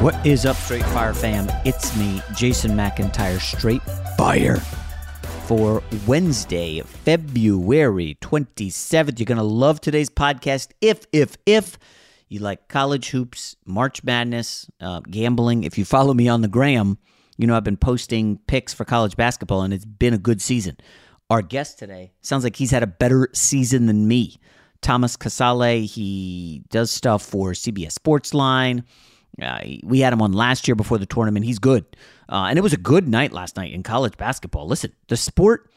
What is up, Straight Fire fam? It's me, Jason McIntyre, Straight Fire. For Wednesday, February 27th. You're going to love today's podcast if, if, if you like college hoops, March Madness, uh, gambling. If you follow me on the gram, you know I've been posting picks for college basketball, and it's been a good season. Our guest today sounds like he's had a better season than me. Thomas Casale, he does stuff for CBS Sportsline. Uh, we had him on last year before the tournament. He's good. Uh, and it was a good night last night in college basketball. Listen, the sport,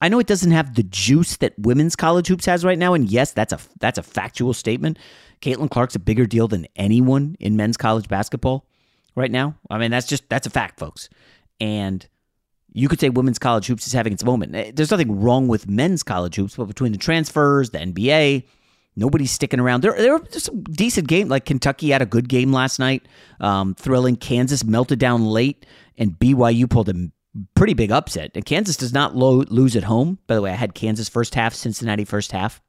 I know it doesn't have the juice that women's college hoops has right now. And yes, that's a that's a factual statement. Caitlin Clark's a bigger deal than anyone in men's college basketball right now. I mean, that's just that's a fact, folks. And you could say women's college hoops is having its moment. Eh, There's nothing wrong with men's college hoops, but between the transfers, the NBA, nobody's sticking around. There, there were some decent game. Like Kentucky had a good game last night, um, thrilling. Kansas melted down late, and BYU pulled a pretty big upset. And Kansas does not lo- lose at home. By the way, I had Kansas first half, Cincinnati first half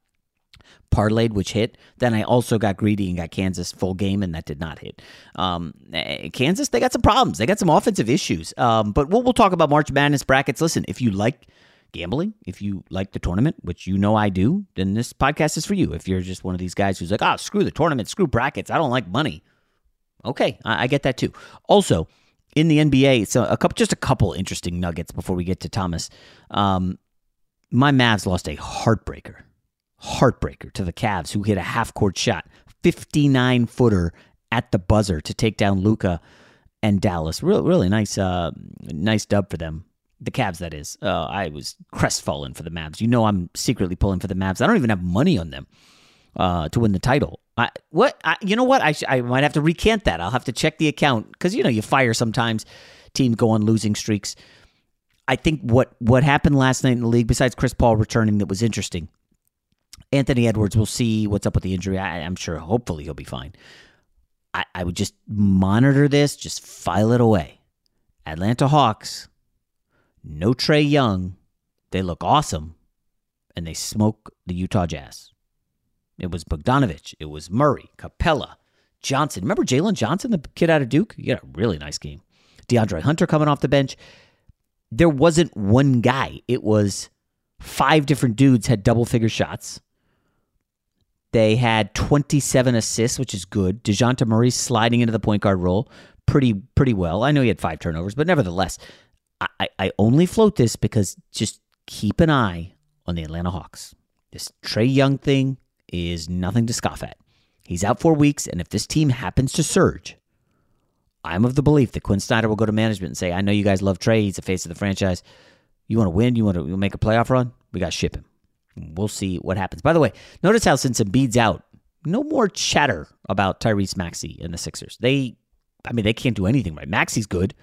parlayed, which hit. Then I also got greedy and got Kansas full game, and that did not hit. Um, eh, Kansas, they got some problems. They got some offensive issues. Um, but we'll, we'll talk about March Madness brackets. Listen, if you like gambling, if you like the tournament, which you know I do, then this podcast is for you. If you're just one of these guys who's like, oh, screw the tournament, screw brackets, I don't like money. Okay, I, I get that too. Also, in the NBA, so a couple, just a couple interesting nuggets before we get to Thomas. Um, my Mavs lost a heartbreaker heartbreaker to the Cavs, who hit a half court shot, 59 footer at the buzzer to take down Luka and Dallas. Real, really nice, uh, nice dub for them. The Cavs, that is. Uh, I was crestfallen for the Mavs. You know, I'm secretly pulling for the Mavs. I don't even have money on them uh, to win the title. I, what? I, you know what? I, sh- I might have to recant that. I'll have to check the account because you know you fire sometimes. Teams go on losing streaks. I think what what happened last night in the league, besides Chris Paul returning, that was interesting. Anthony Edwards, we'll see what's up with the injury. I, I'm sure, hopefully, he'll be fine. I, I would just monitor this, just file it away. Atlanta Hawks, no Trae Young. They look awesome, and they smoke the Utah Jazz. It was Bogdanovich, it was Murray, Capela, Johnson. Remember Jalen Johnson, the kid out of Duke? He had a really nice game. DeAndre Hunter coming off the bench. There wasn't one guy. It was five different dudes had double figure shots. They had 27 assists, which is good. DeJounte Murray sliding into the point guard role pretty pretty well. I know he had five turnovers, but nevertheless, I, I- only float this because just keep an eye on the Atlanta Hawks. This Trae Young thing is nothing to scoff at. He's out four weeks, and if this team happens to surge, I'm of the belief that Quin Snyder will go to management and say, I know you guys love Trae. He's the face of the franchise. You want to win? You want to make a playoff run? We got to ship him. We'll see what happens. By the way, notice how since Embiid's out, no more chatter about Tyrese Maxey and the Sixers. They, I mean, they can't do anything right. Maxey's good,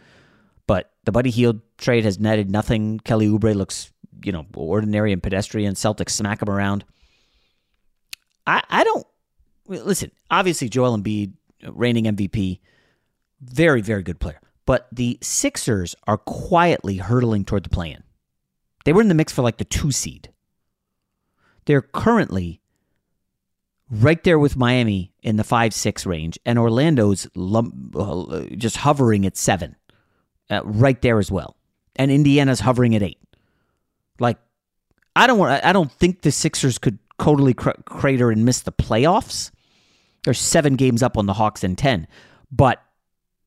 but the Buddy Hield trade has netted nothing. Kelly Oubre looks, you know, ordinary and pedestrian. Celtics smack him around. I, I don't listen. Obviously, Joel Embiid, reigning MVP. Very, very good player. But the Sixers are quietly hurtling toward the play in. They were in the mix for like the two seed. They're currently right there with Miami in the 5 6 range, and Orlando's lump, uh, just hovering at 7, uh, right there as well. And Indiana's hovering at 8. Like, I don't want. I don't think the Sixers could totally cr- crater and miss the playoffs. They're seven games up on the Hawks and ten, but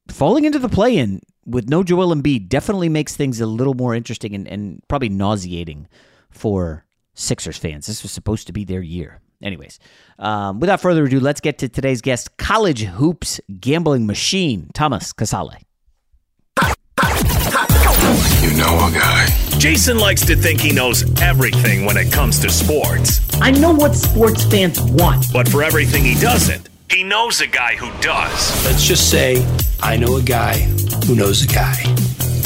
falling into the play-in with no Joel Embiid definitely makes things a little more interesting and, and probably nauseating for Sixers fans. This was supposed to be their year. Anyways, um, without further ado, let's get to today's guest, college hoops gambling machine, Thomas Casale. You know a guy. Jason likes to think he knows everything when it comes to sports. I know what sports fans want. But for everything he doesn't, he knows a guy who does. Let's just say I know a guy who knows a guy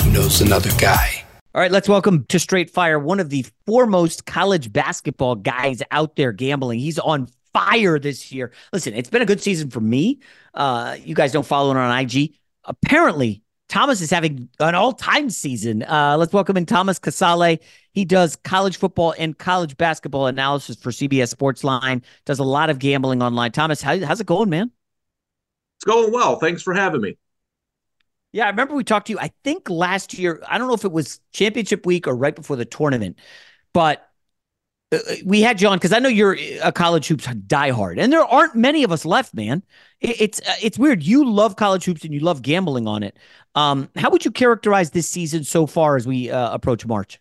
who knows another guy. All right, let's welcome to Straight Fire one of the foremost college basketball guys out there gambling. He's on fire this year. Listen, it's been a good season for me. Uh, you guys don't follow him on IG. Apparently, Thomas is having an all time season. Uh, let's welcome in Thomas Casale. He does college football and college basketball analysis for CBS Sportsline, does a lot of gambling online. Thomas, how, how's it going, man? It's going well. Thanks for having me. Yeah, I remember we talked to you, I think last year. I don't know if it was championship week or right before the tournament, but we had you on because I know you're a college hoops diehard, and there aren't many of us left, man. It's uh, it's weird. You love college hoops and you love gambling on it. Um, how would you characterize this season so far as we uh, approach March?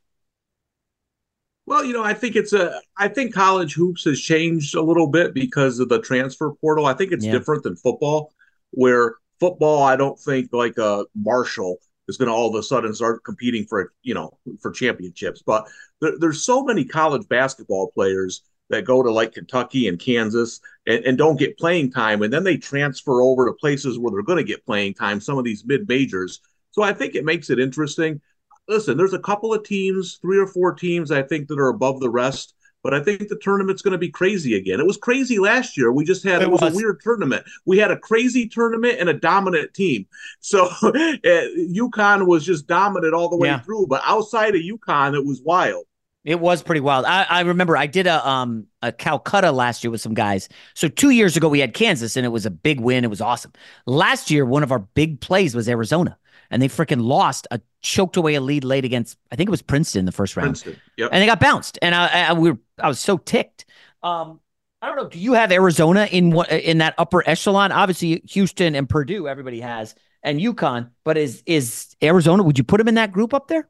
Well, you know, I think it's a. I think college hoops has changed a little bit because of the transfer portal. I think it's yeah. different than football, where football, I don't think like a uh, Marshall is going to all of a sudden start competing for you know for championships. But there, there's so many college basketball players that go to like Kentucky and Kansas and, and don't get playing time, and then they transfer over to places where they're going to get playing time. Some of these mid majors. So I think it makes it interesting. Listen, there's a couple of teams, three or four teams, I think that are above the rest but I think the tournament's going to be crazy again. It was crazy last year. We just had it, it was, was, a weird tournament. We had a crazy tournament and a dominant team. So uh, UConn was just dominant all the way yeah. through, but outside of UConn, it was wild. It was pretty wild. I, I, remember I did a um a Calcutta last year with some guys. So two years ago we had Kansas and it was a big win. It was awesome. Last year one of our big plays was Arizona and they freaking lost a choked away a lead late against I think it was Princeton the first round. Princeton, yep. And they got bounced. And I, I we were, I was so ticked. Um, I don't know. Do you have Arizona in what in that upper echelon? Obviously, Houston and Purdue, everybody has, and UConn. But is is Arizona? Would you put them in that group up there?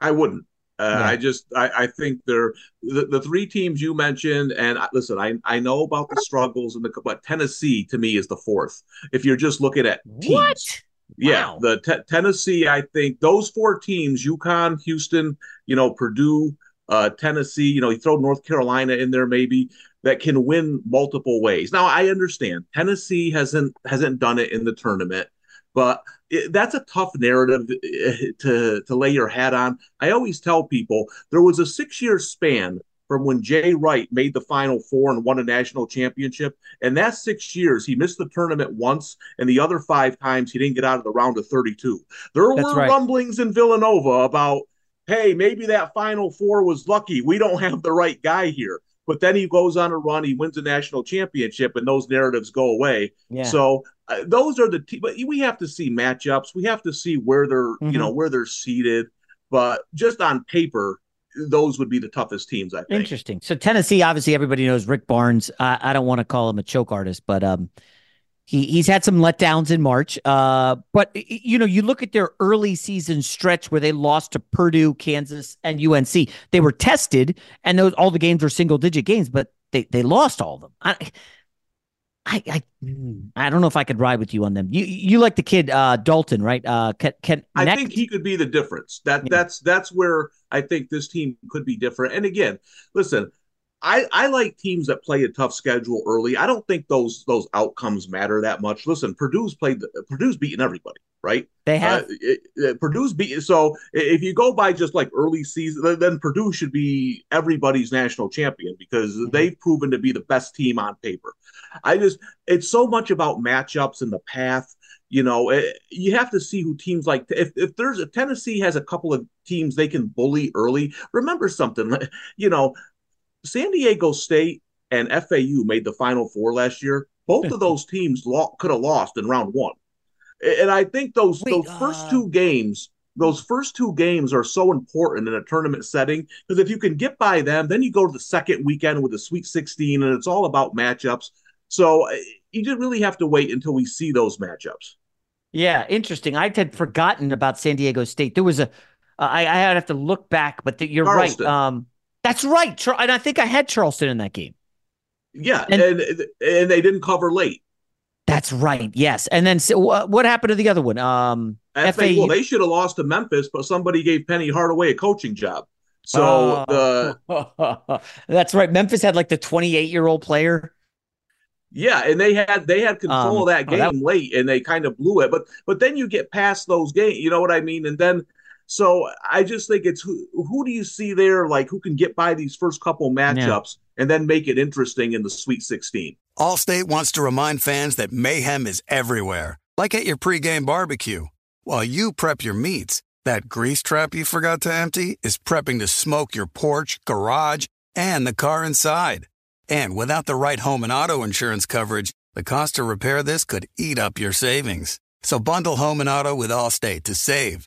I wouldn't. Uh, yeah. I just I, I think they're the, the three teams you mentioned, and listen, I I know about the struggles and the but Tennessee to me is the fourth. If you're just looking at teams. what yeah, wow. the t- Tennessee, I think those four teams, UConn, Houston, you know, Purdue, uh, Tennessee, you know, you throw North Carolina in there maybe that can win multiple ways. Now, I understand Tennessee hasn't hasn't done it in the tournament, but it, that's a tough narrative eh, to to lay your hat on. I always tell people there was a six year span from when Jay Wright made the Final Four and won a national championship. And that six years, he missed the tournament once, and the other five times he didn't get out of the round of 32. There That's were right. rumblings in Villanova about, hey, maybe that Final Four was lucky. We don't have the right guy here. But then he goes on a run, he wins a national championship, and those narratives go away. Yeah. So uh, those are the, te- but we have to see matchups. We have to see where they're, mm-hmm. you know, where they're seated. But just on paper, those would be the toughest teams. I think. Interesting. So Tennessee, obviously, everybody knows Rick Barnes. I, I don't want to call him a choke artist, but um, he he's had some letdowns in March. Uh, but you know, you look at their early season stretch where they lost to Purdue, Kansas, and UNC. They were tested, and those all the games were single digit games, but they they lost all of them. I, I, I I don't know if I could ride with you on them. You you like the kid uh, Dalton, right? Uh, can, can I think he could be the difference. That yeah. that's that's where I think this team could be different. And again, listen, I, I like teams that play a tough schedule early. I don't think those those outcomes matter that much. Listen, Purdue's played Purdue's beaten everybody, right? They have. Uh, it, it, Purdue's beat. So if you go by just like early season, then Purdue should be everybody's national champion because mm-hmm. they've proven to be the best team on paper. I just it's so much about matchups and the path You know, it, eh, you have to see who teams like. If if there's a Tennessee has a couple of teams they can bully early. Remember something, you know, San Diego State and FAU made the Final Four last year. Both of those teams lo- could have lost in round one, and I think those Wait, those uh... first two games those first two games are so important in a tournament setting because if you can get by them, then you go to the second weekend with the Sweet 16, and it's all about matchups. So eh, you just really have to wait until we see those matchups. Yeah, interesting. I had forgotten about San Diego State. There was a, uh, I, I have to look back, but the, you're Charleston. right. Um, that's right. And I think I had Charleston in that game. Yeah, and, and and they didn't cover late. That's right. Yes. And then so, what happened to the other one? Um, FA, well, they should have lost to Memphis, but somebody gave Penny Hardaway a coaching job. So the that's right. Memphis had like the 28 year old player. Yeah, and they had they had control um, of that game oh, that... late, and they kind of blew it. But but then you get past those games, you know what I mean? And then so I just think it's who who do you see there, like who can get by these first couple matchups yeah. and then make it interesting in the Sweet 16. Allstate wants to remind fans that mayhem is everywhere, like at your pregame barbecue. While you prep your meats, that grease trap you forgot to empty is prepping to smoke your porch, garage, and the car inside. And without the right home and auto insurance coverage, the cost to repair this could eat up your savings. So bundle home and auto with Allstate to save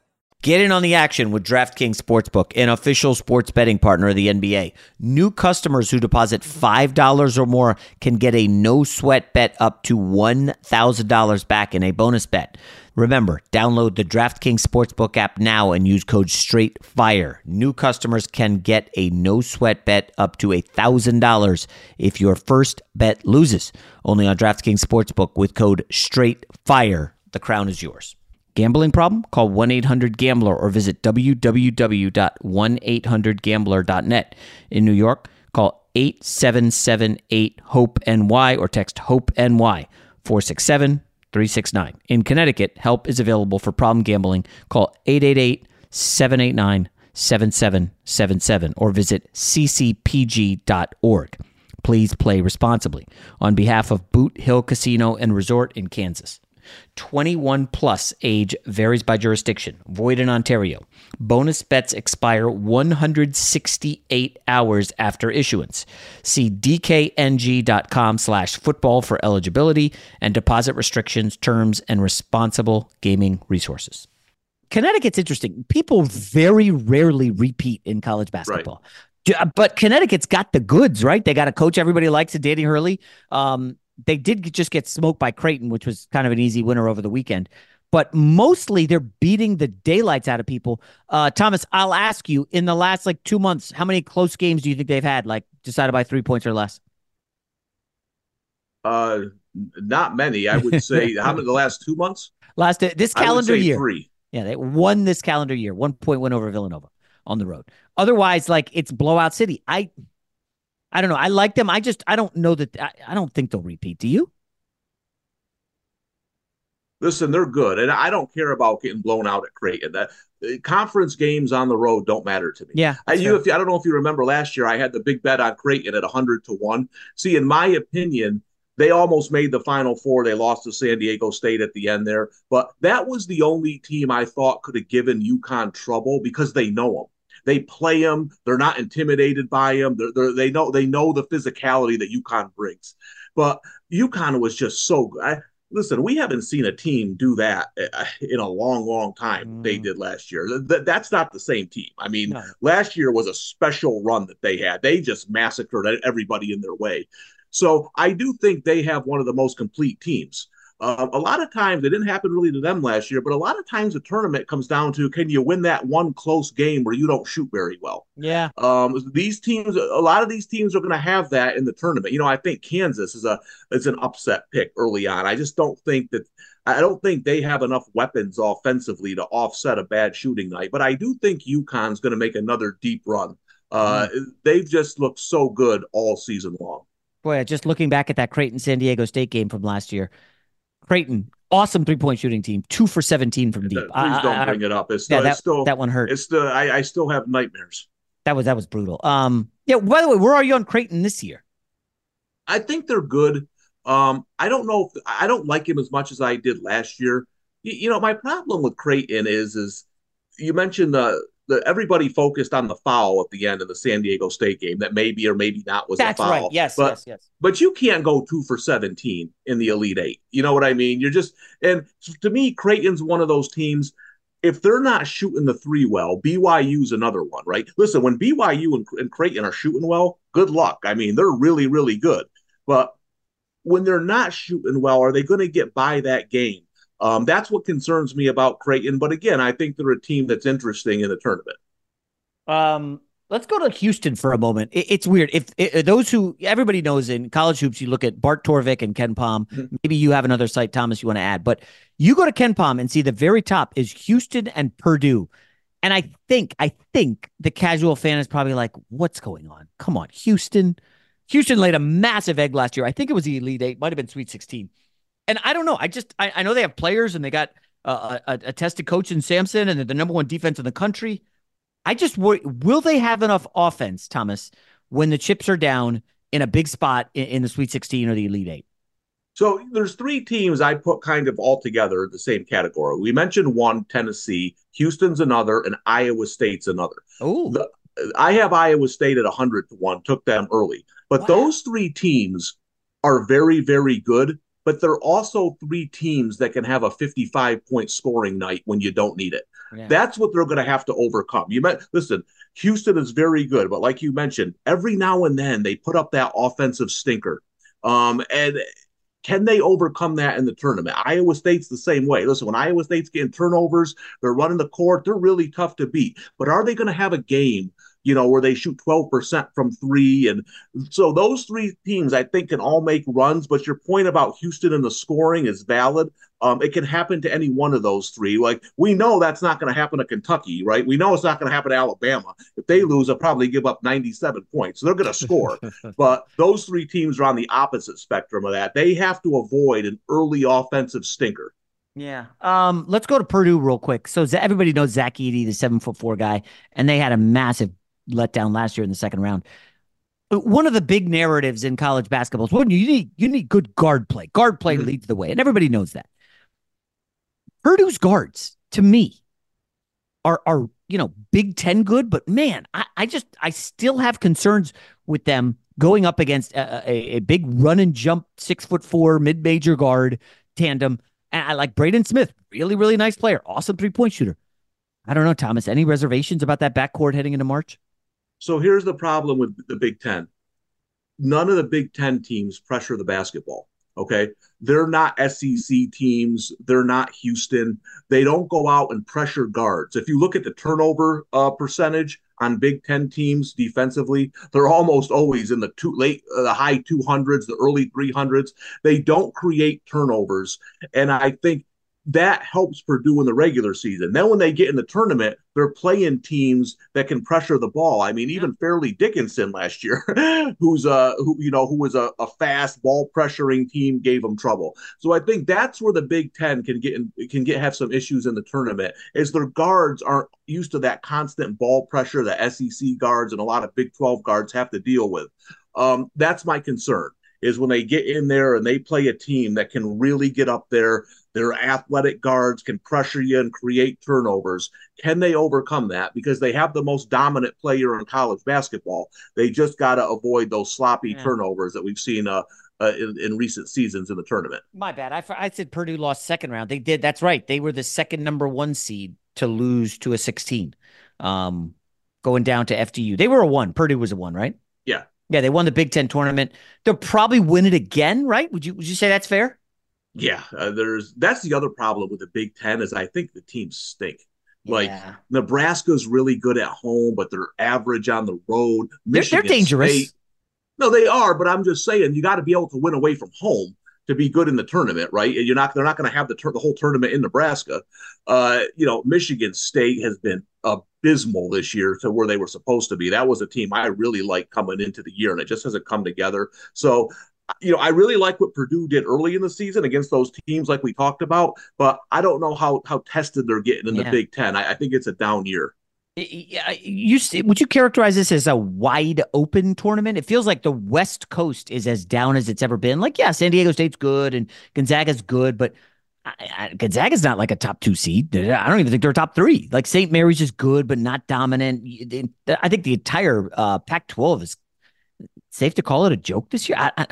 Get in on the action with DraftKings Sportsbook, an official sports betting partner of the NBA. New customers who deposit $5 or more can get a no-sweat bet up to $1,000 back in a bonus bet. Remember, download the DraftKings Sportsbook app now and use code STRAIGhtFIRE. New customers can get a no sweat bet up to $1,000 if your first bet loses. Only on DraftKings Sportsbook with code STRAIGhtFIRE. The crown is yours. Gambling problem? Call 1 800 Gambler or visit www.1800Gambler.net. In New York, call 8778 HOPE NY or text HOPE NY 467 369. In Connecticut, help is available for problem gambling. Call 888 789 7777 or visit ccpg.org. Please play responsibly. On behalf of Boot Hill Casino and Resort in Kansas. 21 plus age varies by jurisdiction. Void in Ontario. Bonus bets expire 168 hours after issuance. See dkng.com slash football for eligibility and deposit restrictions, terms, and responsible gaming resources. Connecticut's interesting. People very rarely repeat in college basketball. Right. But Connecticut's got the goods, right? They got a coach everybody likes, it, Danny Hurley. Um, they did just get smoked by Creighton, which was kind of an easy winner over the weekend. But mostly they're beating the daylights out of people. Uh, Thomas, I'll ask you in the last like two months, how many close games do you think they've had, like decided by three points or less? Uh, not many. I would say how many the last two months? Last uh, this calendar year. Three. Yeah, they won this calendar year. One point win over Villanova. on the road. Otherwise, like it's blowout city. I I don't know. I like them. I just I don't know that I, I don't think they'll repeat. Do you? Listen, they're good, and I don't care about getting blown out at Creighton. That uh, conference games on the road don't matter to me. Yeah, I, you, if, I don't know if you remember last year, I had the big bet on Creighton at hundred to one. See, in my opinion, they almost made the Final Four. They lost to San Diego State at the end there, but that was the only team I thought could have given UConn trouble because they know them. They play them. They're not intimidated by them. They're, they're, they know they know the physicality that UConn brings. But UConn was just so good. I, listen, we haven't seen a team do that uh, in a long, long time. Mm. They did last year. Th- that's not the same team. I mean, no. last year was a special run that they had. They just massacred everybody in their way. So I do think they have one of the most complete teams. Uh, a lot of times, it didn't happen really to them last year, but a lot of times the tournament comes down to can you win that one close game where you don't shoot very well? Yeah. Um, these teams, a lot of these teams are going to have that in the tournament. You know, I think Kansas is a is an upset pick early on. I just don't think that I don't think they have enough weapons offensively to offset a bad shooting night. But I do think UConn's going to make another deep run. Uh, mm. They've just looked so good all season long. Boy, just looking back at that Creighton San Diego State game from last year, Creighton, awesome three point shooting team, two for 17 from deep. Please don't I, bring it up. It's still, yeah, that, it's still, that one hurt. It's still, I, I still have nightmares. That was, that was brutal. Um, yeah, by the way, where are you on Creighton this year? I think they're good. Um, I don't know if I don't like him as much as I did last year. You, you know, my problem with Creighton is, is you mentioned the the, everybody focused on the foul at the end of the San Diego State game that maybe or maybe not was That's a foul. Right. Yes, but, yes, yes. But you can't go two for 17 in the Elite Eight. You know what I mean? You're just, and to me, Creighton's one of those teams. If they're not shooting the three well, BYU's another one, right? Listen, when BYU and, and Creighton are shooting well, good luck. I mean, they're really, really good. But when they're not shooting well, are they going to get by that game? Um, that's what concerns me about Creighton. But again, I think they're a team that's interesting in the tournament. Um, let's go to Houston for a moment. It, it's weird. If it, those who everybody knows in college hoops, you look at Bart Torvik and KenPom. Mm-hmm. Maybe you have another site, Thomas, you want to add, but you go to KenPom and see the very top is Houston and Purdue. And I think, I think the casual fan is probably like, what's going on? Come on, Houston. Houston laid a massive egg last year. I think it was the Elite Eight, might have been Sweet 16 and I don't know. I just I, I know they have players and they got a, a, tested coach in Sampson and they're the number one defense in the country. I just worry, will they have enough offense, Thomas, when the chips are down in a big spot in, in the Sweet 16 or the Elite Eight? So there's three teams I put kind of all together in the same category. We mentioned one, Tennessee, Houston's another, and Iowa State's another. Oh, I have Iowa State at 100 to 1, took them early. But wow. those three teams are very, very good but they're also three teams that can have a 55 point scoring night when you don't need it. Yeah. That's what they're going to have to overcome. You met, listen, Houston is very good, but like you mentioned, every now and then they put up that offensive stinker. Um, and can they overcome that in the tournament? Iowa State's the same way. Listen, when Iowa State's getting turnovers, they're running the court, they're really tough to beat. But are they going to have a game you know, where they shoot 12% from three. And so those three teams, I think, can all make runs. But your point about Houston and the scoring is valid. Um, it can happen to any one of those three. Like we know that's not going to happen to Kentucky, right? We know it's not going to happen to Alabama. If they lose, they'll probably give up 97 points. So they're going to score. but those three teams are on the opposite spectrum of that. They have to avoid an early offensive stinker. Yeah. Um, let's go to Purdue real quick. So everybody knows Zach Edey, the seven foot four guy, and they had a massive let down last year in the second round. One of the big narratives in college basketball is well, you need you need good guard play. Guard play mm-hmm. leads the way, and everybody knows that. Purdue's guards, to me, are are you know Big Ten good, but man, I, I just I still have concerns with them going up against a, a, a big run and jump six foot four mid major guard tandem. And I like Braden Smith, really really nice player, awesome three point shooter. I don't know, Thomas. Any reservations about that backcourt heading into March? So here's the problem with the Big Ten. None of the Big Ten teams pressure the basketball. Okay. They're not SEC teams. They're not Houston. They don't go out and pressure guards. If you look at the turnover uh, percentage on Big Ten teams defensively, they're almost always in the two late, uh, the high 200s, the early 300s. They don't create turnovers. And I think that helps Purdue in the regular season. Then when they get in the tournament, they're playing teams that can pressure the ball. I mean, even Fairleigh Dickinson last year, who's a who you know who was a, a fast ball pressuring team, gave them trouble. So I think that's where the Big Ten can get in, can get have some issues in the tournament, is their guards aren't used to that constant ball pressure that SEC guards and a lot of Big Twelve guards have to deal with. Um, that's my concern is when they get in there and they play a team that can really get up there. Their athletic guards can pressure you and create turnovers. Can they overcome that? Because they have the most dominant player in college basketball. They just got to avoid those sloppy yeah. turnovers that we've seen uh, uh, in, in, recent seasons in the tournament. My bad. I, I said Purdue lost second round. They did. That's right. They were the second number one seed to lose to a 16, um, going down to FDU. They were a one. Purdue was a one, right? Yeah. Yeah, they won the Big Ten tournament. They'll probably win it again, right? Would you would you say that's fair? Yeah, uh, there's that's the other problem with the Big Ten is I think the teams stink. Like yeah. Nebraska's really good at home, but they're average on the road. Michigan they're, they're dangerous. State, no, they are, but I'm just saying you got to be able to win away from home to be good in the tournament, right? You're not they're not going to have the the whole tournament in Nebraska. Uh, you know, Michigan State has been abysmal this year to where they were supposed to be. That was a team I really liked coming into the year, and it just hasn't come together. So you know, I really like what Purdue did early in the season against those teams, like we talked about. But I don't know how how tested they're getting in yeah. the Big Ten. I, I, think it's a down year. You would you characterize this as a wide open tournament? It feels like the West Coast is as down as it's ever been. Like, yeah, San Diego State's good and Gonzaga's good, but I, I, Gonzaga's not like a top two seed. I don't even think they're top three. Like St. Mary's is good, but not dominant. I think the entire uh, Pac-12 is safe to call it a joke this year. I,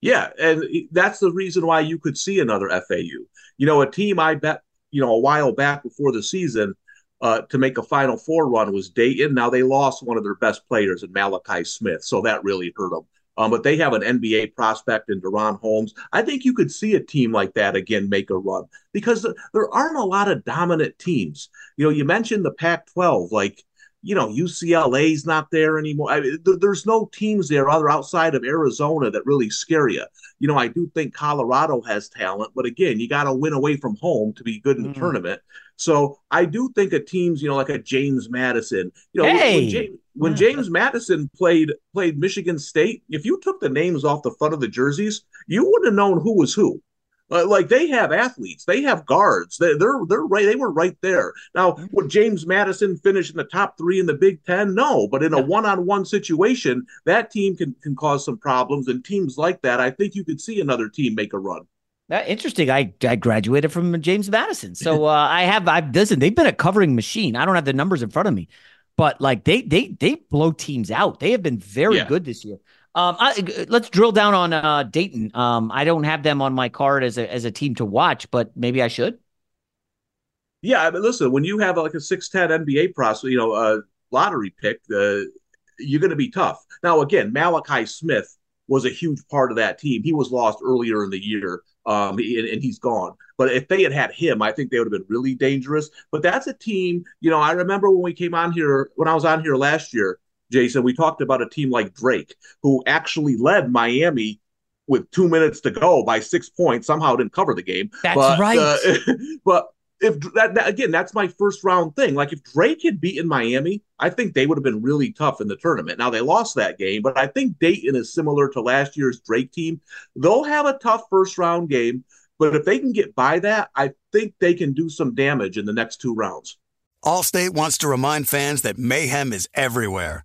yeah, and that's the reason why you could see another FAU. You know, a team I bet you know a while back before the season uh, to make a Final Four run was Dayton. Now they lost one of their best players in Malachi Smith, so that really hurt them. Um, but they have an NBA prospect in DaRon Holmes. I think you could see a team like that again make a run because there aren't a lot of dominant teams. You know, you mentioned the Pac-12, like you know, UCLA's not there anymore. I mean, th- there's no teams there other outside of Arizona that really scare you. You know, I do think Colorado has talent, but again, you got to win away from home to be good in the mm. tournament. So I do think of teams, you know, like a James Madison. You know, hey. when, James, when James Madison played played Michigan State, if you took the names off the front of the jerseys, you wouldn't have known who was who. Like they have athletes, they have guards. They, they're they're right. They were right there. Now, mm-hmm. would James Madison finish in the top three in the Big Ten? No, but in a one-on-one situation, that team can can cause some problems. And teams like that, I think you could see another team make a run. That interesting. I, I graduated from James Madison, so uh, I have I've listen. They've been a covering machine. I don't have the numbers in front of me, but like they they they blow teams out. They have been very yeah. good this year. Um, I, let's drill down on uh, Dayton. Um, I don't have them on my card as a as a team to watch, but maybe I should. Yeah, I mean, listen, when you have like a six ten NBA process, you know, a lottery pick, uh, you're going to be tough. Now, again, Malachi Smith was a huge part of that team. He was lost earlier in the year, um, and, and he's gone. But if they had had him, I think they would have been really dangerous. But that's a team. You know, I remember when we came on here when I was on here last year Jason, we talked about a team like Drake, who actually led Miami with two minutes to go by six points. Somehow didn't cover the game. That's but, right. Uh, but if that, that, again, that's my first round thing. Like if Drake had beaten Miami, I think they would have been really tough in the tournament. Now they lost that game, but I think Dayton is similar to last year's Drake team. They'll have a tough first round game, but if they can get by that, I think they can do some damage in the next two rounds. Allstate wants to remind fans that mayhem is everywhere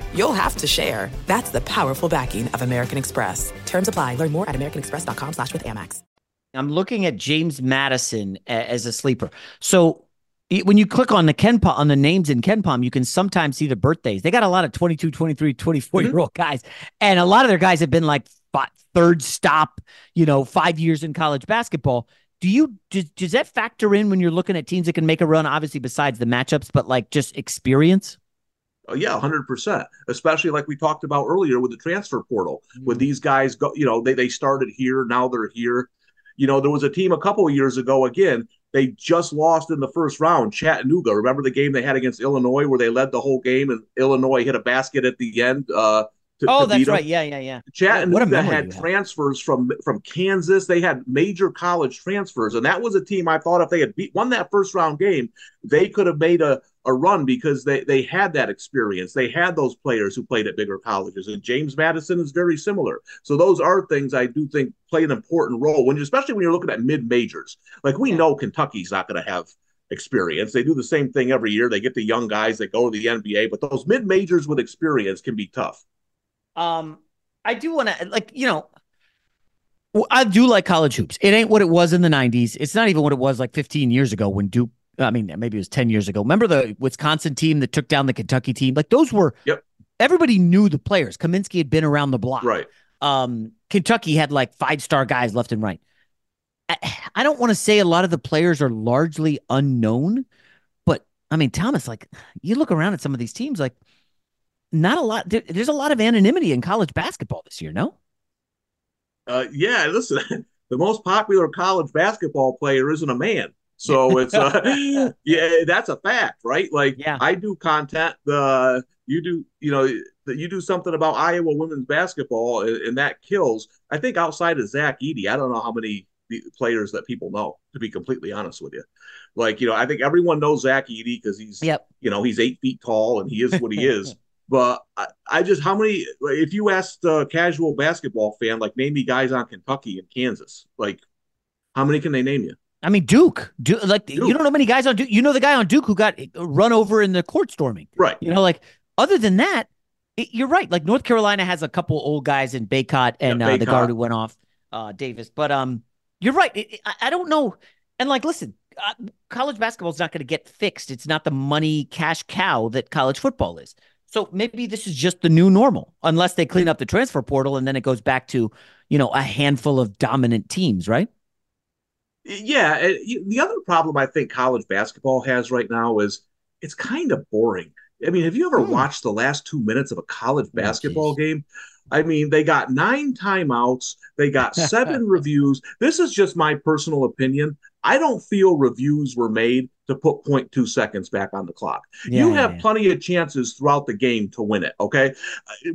you'll have to share. That's the powerful backing of American Express. Terms apply. Learn more at americanexpress.com slash with Amex. I'm looking at James Madison as a sleeper. So when you click on the KenPom on the names in KenPom, you can sometimes see the birthdays. They got a lot of 22, 23, 24 year old mm-hmm. guys. And a lot of their guys have been like third stop, you know, five years in college basketball. Do you does, does that factor in when you're looking at teams that can make a run, obviously besides the matchups, but like just experience? Oh, yeah, 100%. Especially like we talked about earlier with the transfer portal, mm-hmm. when these guys go, you know, they, they started here, now they're here. You know, there was a team a couple of years ago, again, they just lost in the first round, Chattanooga. Remember the game they had against Illinois where they led the whole game and Illinois hit a basket at the end? Uh, to, oh, to that's right. Yeah, yeah, yeah. Chattanooga had transfers from from Kansas. They had major college transfers, and that was a team I thought if they had beat, won that first round game, they could have made a a run because they they had that experience. They had those players who played at bigger colleges, and James Madison is very similar. So those are things I do think play an important role when, especially when you're looking at mid majors. Like we know Kentucky's not going to have experience. They do the same thing every year. They get the young guys that go to the NBA, but those mid majors with experience can be tough. Um, I do want to like you know. I do like college hoops. It ain't what it was in the 90s. It's not even what it was like 15 years ago when Duke I mean, maybe it was 10 years ago. Remember the Wisconsin team that took down the Kentucky team? Like those were, yep. everybody knew the players. Kaminsky had been around the block. Right. Um, Kentucky had like five star guys left and right. I, I don't want to say a lot of the players are largely unknown, but I mean, Thomas, like you look around at some of these teams, like not a lot. There, there's a lot of anonymity in college basketball this year, no? Uh, yeah, listen, the most popular college basketball player isn't a man. So it's uh, yeah, that's a fact, right? Like yeah. I do content. The you do you know you do something about Iowa women's basketball, and that kills. I think outside of Zach Edey, I don't know how many players that people know. To be completely honest with you, like you know, I think everyone knows Zach Edey because he's yep. you know he's eight feet tall and he is what he is. But I, I, just how many? If you asked a casual basketball fan, like name me guys on Kentucky and Kansas, like how many can they name you? I mean, Duke, Duke like Duke. you don't know many guys on Duke. You know the guy on Duke who got run over in the court storming, right? You know, like other than that, it, you're right. Like North Carolina has a couple old guys in Bacot and yeah, uh, the guard who went off, uh, Davis. But um, you're right. It, I, I, don't know. And like, listen, uh, college basketball is not going to get fixed. It's not the money cash cow that college football is. So maybe this is just the new normal, unless they clean up the transfer portal and then it goes back to, you know, a handful of dominant teams, right? Yeah, the other problem I think college basketball has right now is it's kind of boring. I mean, have you ever hmm. watched the last two minutes of a college oh, basketball oh, game? I mean, they got nine timeouts, they got seven reviews. This is just my personal opinion. I don't feel reviews were made to put 0.2 seconds back on the clock. Yeah, you have yeah. plenty of chances throughout the game to win it, okay? Uh,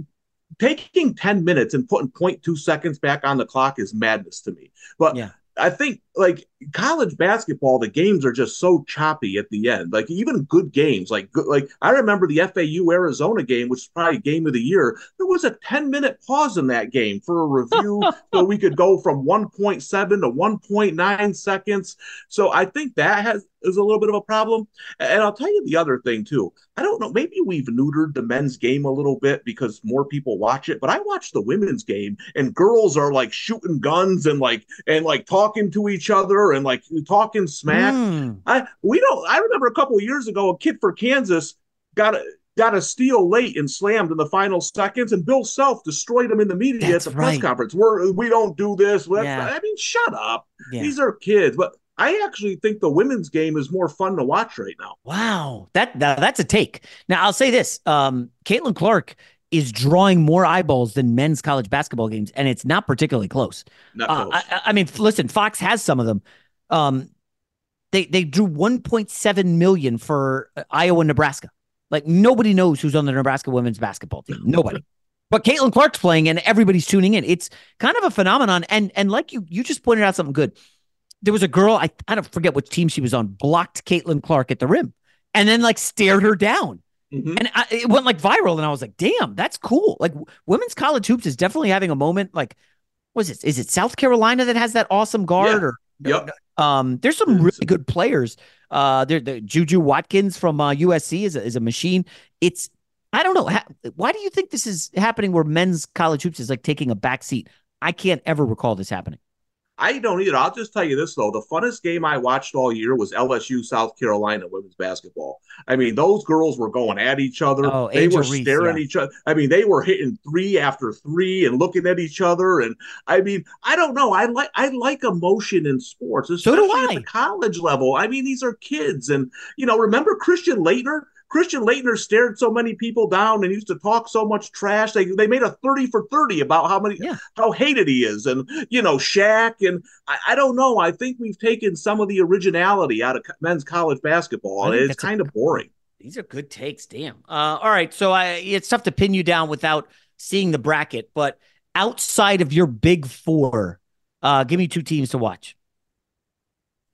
taking 10 minutes and putting 0.2 seconds back on the clock is madness to me. But yeah. I think like college basketball, the games are just so choppy at the end. Like even good games, like good, like I remember the FAU Arizona game, which is probably game of the year. There was a 10 minute pause in that game for a review, so we could go from 1.7 to 1.9 seconds. So I think that has is a little bit of a problem. And I'll tell you the other thing too. I don't know, maybe we've neutered the men's game a little bit because more people watch it, but I watch the women's game and girls are like shooting guns and like and like talking to each other and like talking smack. Mm. I we don't I remember a couple years ago a kid for Kansas got a got a steal late and slammed in the final seconds, and Bill Self destroyed him in the media That's at the right. press conference. We're we don't do this. Yeah. I mean, shut up. Yeah. These are kids. But I actually think the women's game is more fun to watch right now. Wow, that, that that's a take. Now I'll say this: um, Caitlin Clark is drawing more eyeballs than men's college basketball games, and it's not particularly close. Not Uh. I, I mean, listen, Fox has some of them. Um, they they drew 1.7 million for uh, Iowa, Nebraska. Like nobody knows who's on the Nebraska women's basketball team. Nobody. But Caitlin Clark's playing, and everybody's tuning in. It's kind of a phenomenon. And and like you you just pointed out something good. There was a girl I I don't forget which team she was on blocked Caitlin Clark at the rim, and then like stared her down. Mhm. And I, it went like viral, and I was like, "Damn, that's cool!" Like women's college hoops is definitely having a moment. Like, was it? Is it South Carolina that has that awesome guard? Yeah. Or Yep. um, there's some really good players. Uh, there, the Juju Watkins from uh, USC is a, is a machine. It's I don't know. Ha- why do you think this is happening? Where men's college hoops is like taking a back seat? I can't ever recall this happening. I don't either. I'll just tell you this though: the funnest game I watched all year was LSU South Carolina women's basketball. I mean, those girls were going at each other. Oh, they Angel were Reese, staring yeah. each other. I mean, they were hitting three after three and looking at each other. And I mean, I don't know. I like I like emotion in sports, especially I. at the college level. I mean, these are kids, and you know, remember Christian Laettner? Christian Laettner stared so many people down and used to talk so much trash. They they made a 30 for 30 about how many Yeah. how hated he is. And you know, Shaq and I, I don't know. I think we've taken some of the originality out of men's college basketball. It's that's a- kind of boring. These are good takes. Damn. Uh, all right. So I, it's tough to pin you down without seeing the bracket, but outside of your big four, uh, give me two teams to watch.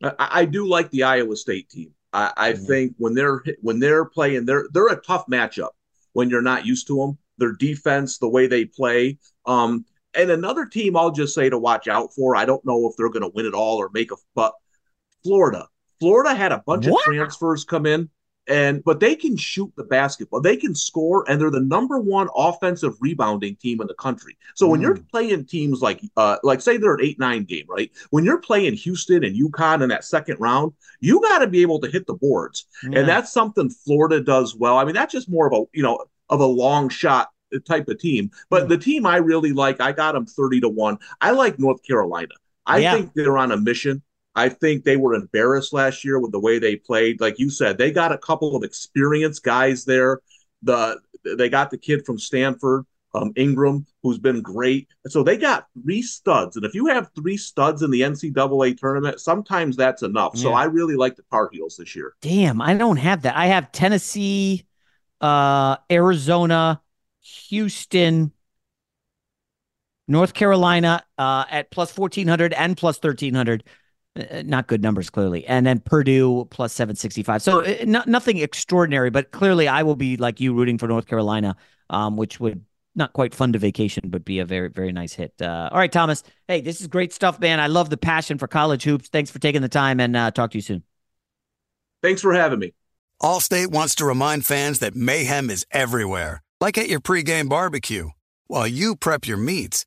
I, I do like the Iowa State team. I, I Mhm. think when they're when they're playing, they're they're a tough matchup when you're not used to them. Their defense, the way they play. Um, and another team I'll just say to watch out for. I don't know if they're going to win it all or make a, but Florida. Florida had a bunch What? of transfers come in, and but they can shoot the basketball. They can score, and they're the number one offensive rebounding team in the country. So when you're playing teams like, uh, like say they're an eight nine game, right? When you're playing Houston and UConn in that second round, you got to be able to hit the boards, Yeah. and that's something Florida does well. I mean, that's just more of a you know of a long shot type of team. But the team I really like, I got them thirty to one. I like North Carolina. I Yeah. think they're on a mission. I think they were embarrassed last year with the way they played. Like you said, they got a couple of experienced guys there. The they got the kid from Stanford, um, Ingram, who's been great. So they got three studs, and if you have three studs in the NCAA tournament, sometimes that's enough. So I really like the Tar Heels this year. Damn, I don't have that. I have Tennessee, uh, Arizona, Houston, North Carolina uh, at plus 1400 and plus 1300. Uh, Not good numbers, clearly. And then Purdue plus 765. So uh, no, nothing extraordinary, but clearly I will be like you rooting for North Carolina, um, which would not quite fund a vacation, but be a very, very nice hit. Uh, all right, Thomas. Hey, this is great stuff, man. I love the passion for college hoops. Thanks for taking the time and uh, talk to you soon. Thanks for having me. Allstate wants to remind fans that mayhem is everywhere, like at your pregame barbecue. While you prep your meats,